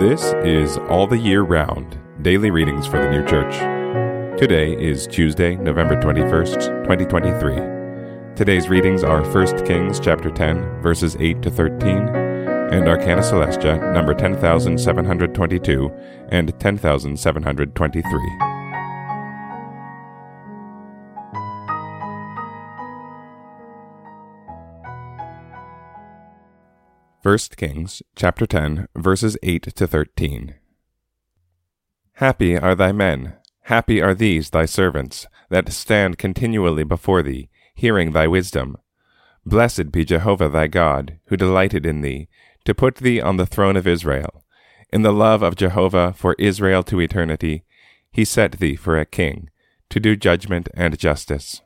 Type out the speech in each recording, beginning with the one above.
This is All the Year Round Daily Readings for the New Church. Today is Tuesday, November 21st, 2023. Today's readings are 1 Kings chapter 10, verses 8 to 13, and Arcana Coelestia number 10722 and 10723. 1 Kings chapter 10 verses 8 to 13 Happy are thy men. Happy are these thy servants that stand continually before thee hearing thy wisdom. Blessed be Jehovah thy God who delighted in thee to put thee on the throne of Israel. In the love of Jehovah for Israel to eternity he set thee for a king to do judgment and justice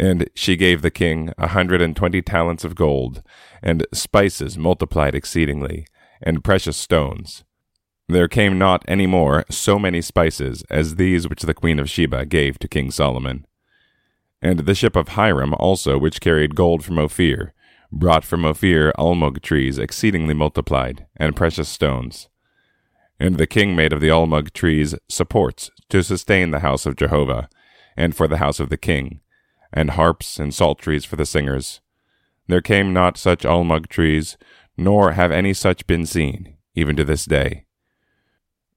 and she gave the king a hundred and twenty talents of gold, and spices multiplied exceedingly, and precious stones. There came not any more so many spices as these which the queen of Sheba gave to King Solomon. And the ship of Hiram also, which carried gold from Ophir, brought from Ophir almug trees exceedingly multiplied, and precious stones. And the king made of the almug trees supports to sustain the house of Jehovah, and for the house of the king, and harps and psalteries for the singers. There came not such almug trees, nor have any such been seen, even to this day.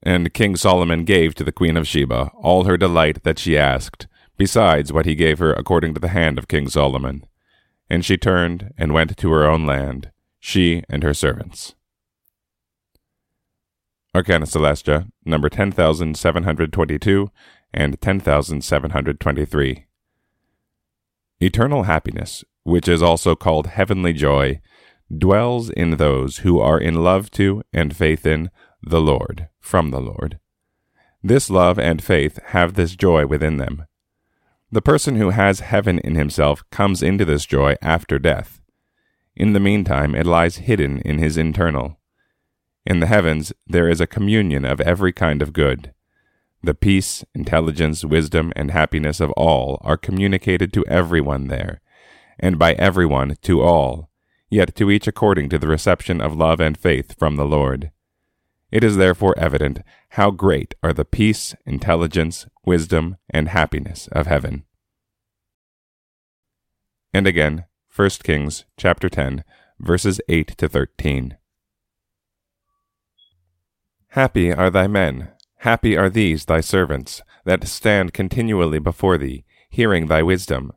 And King Solomon gave to the queen of Sheba all her delight that she asked, besides what he gave her according to the hand of King Solomon. And she turned and went to her own land, she and her servants. Arcana Coelestia, number 10722 and 10723. Eternal happiness, which is also called heavenly joy, dwells in those who are in love to and faith in the Lord, from the Lord. This love and faith have this joy within them. The person who has heaven in himself comes into this joy after death. In the meantime, it lies hidden in his internal. In the heavens, there is a communion of every kind of good. The peace, intelligence, wisdom, and happiness of all are communicated to everyone there, and by everyone to all, yet to each according to the reception of love and faith from the Lord. It is therefore evident how great are the peace, intelligence, wisdom, and happiness of heaven. And again, 1 Kings chapter 10, verses 8 to 13. Happy are thy men Happy are these thy servants, that stand continually before thee, hearing thy wisdom.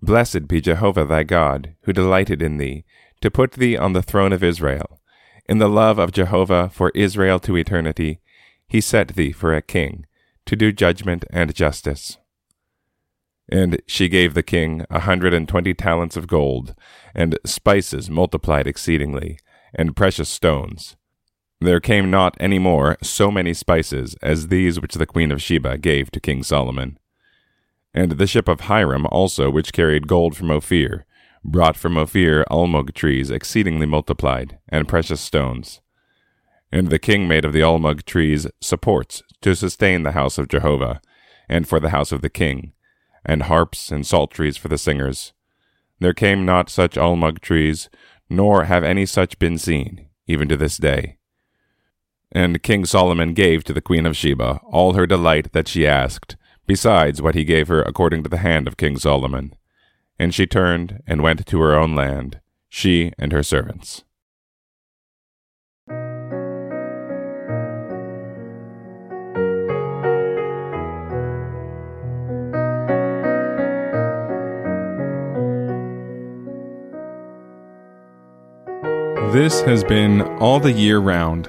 Blessed be Jehovah thy God, who delighted in thee, to put thee on the throne of Israel. In the love of Jehovah for Israel to eternity, he set thee for a king, to do judgment and justice. And she gave the king a hundred and twenty talents of gold, and spices multiplied exceedingly, and precious stones there came not any more so many spices as these which the queen of Sheba gave to King Solomon. And the ship of Hiram also, which carried gold from Ophir, brought from Ophir almug trees exceedingly multiplied, and precious stones. And the king made of the almug trees supports to sustain the house of Jehovah, and for the house of the king, and harps and psalteries for the singers. There came not such almug trees, nor have any such been seen, even to this day. And King Solomon gave to the queen of Sheba all her delight that she asked, besides what he gave her according to the hand of King Solomon. And she turned and went to her own land, she and her servants. This has been All the Year Round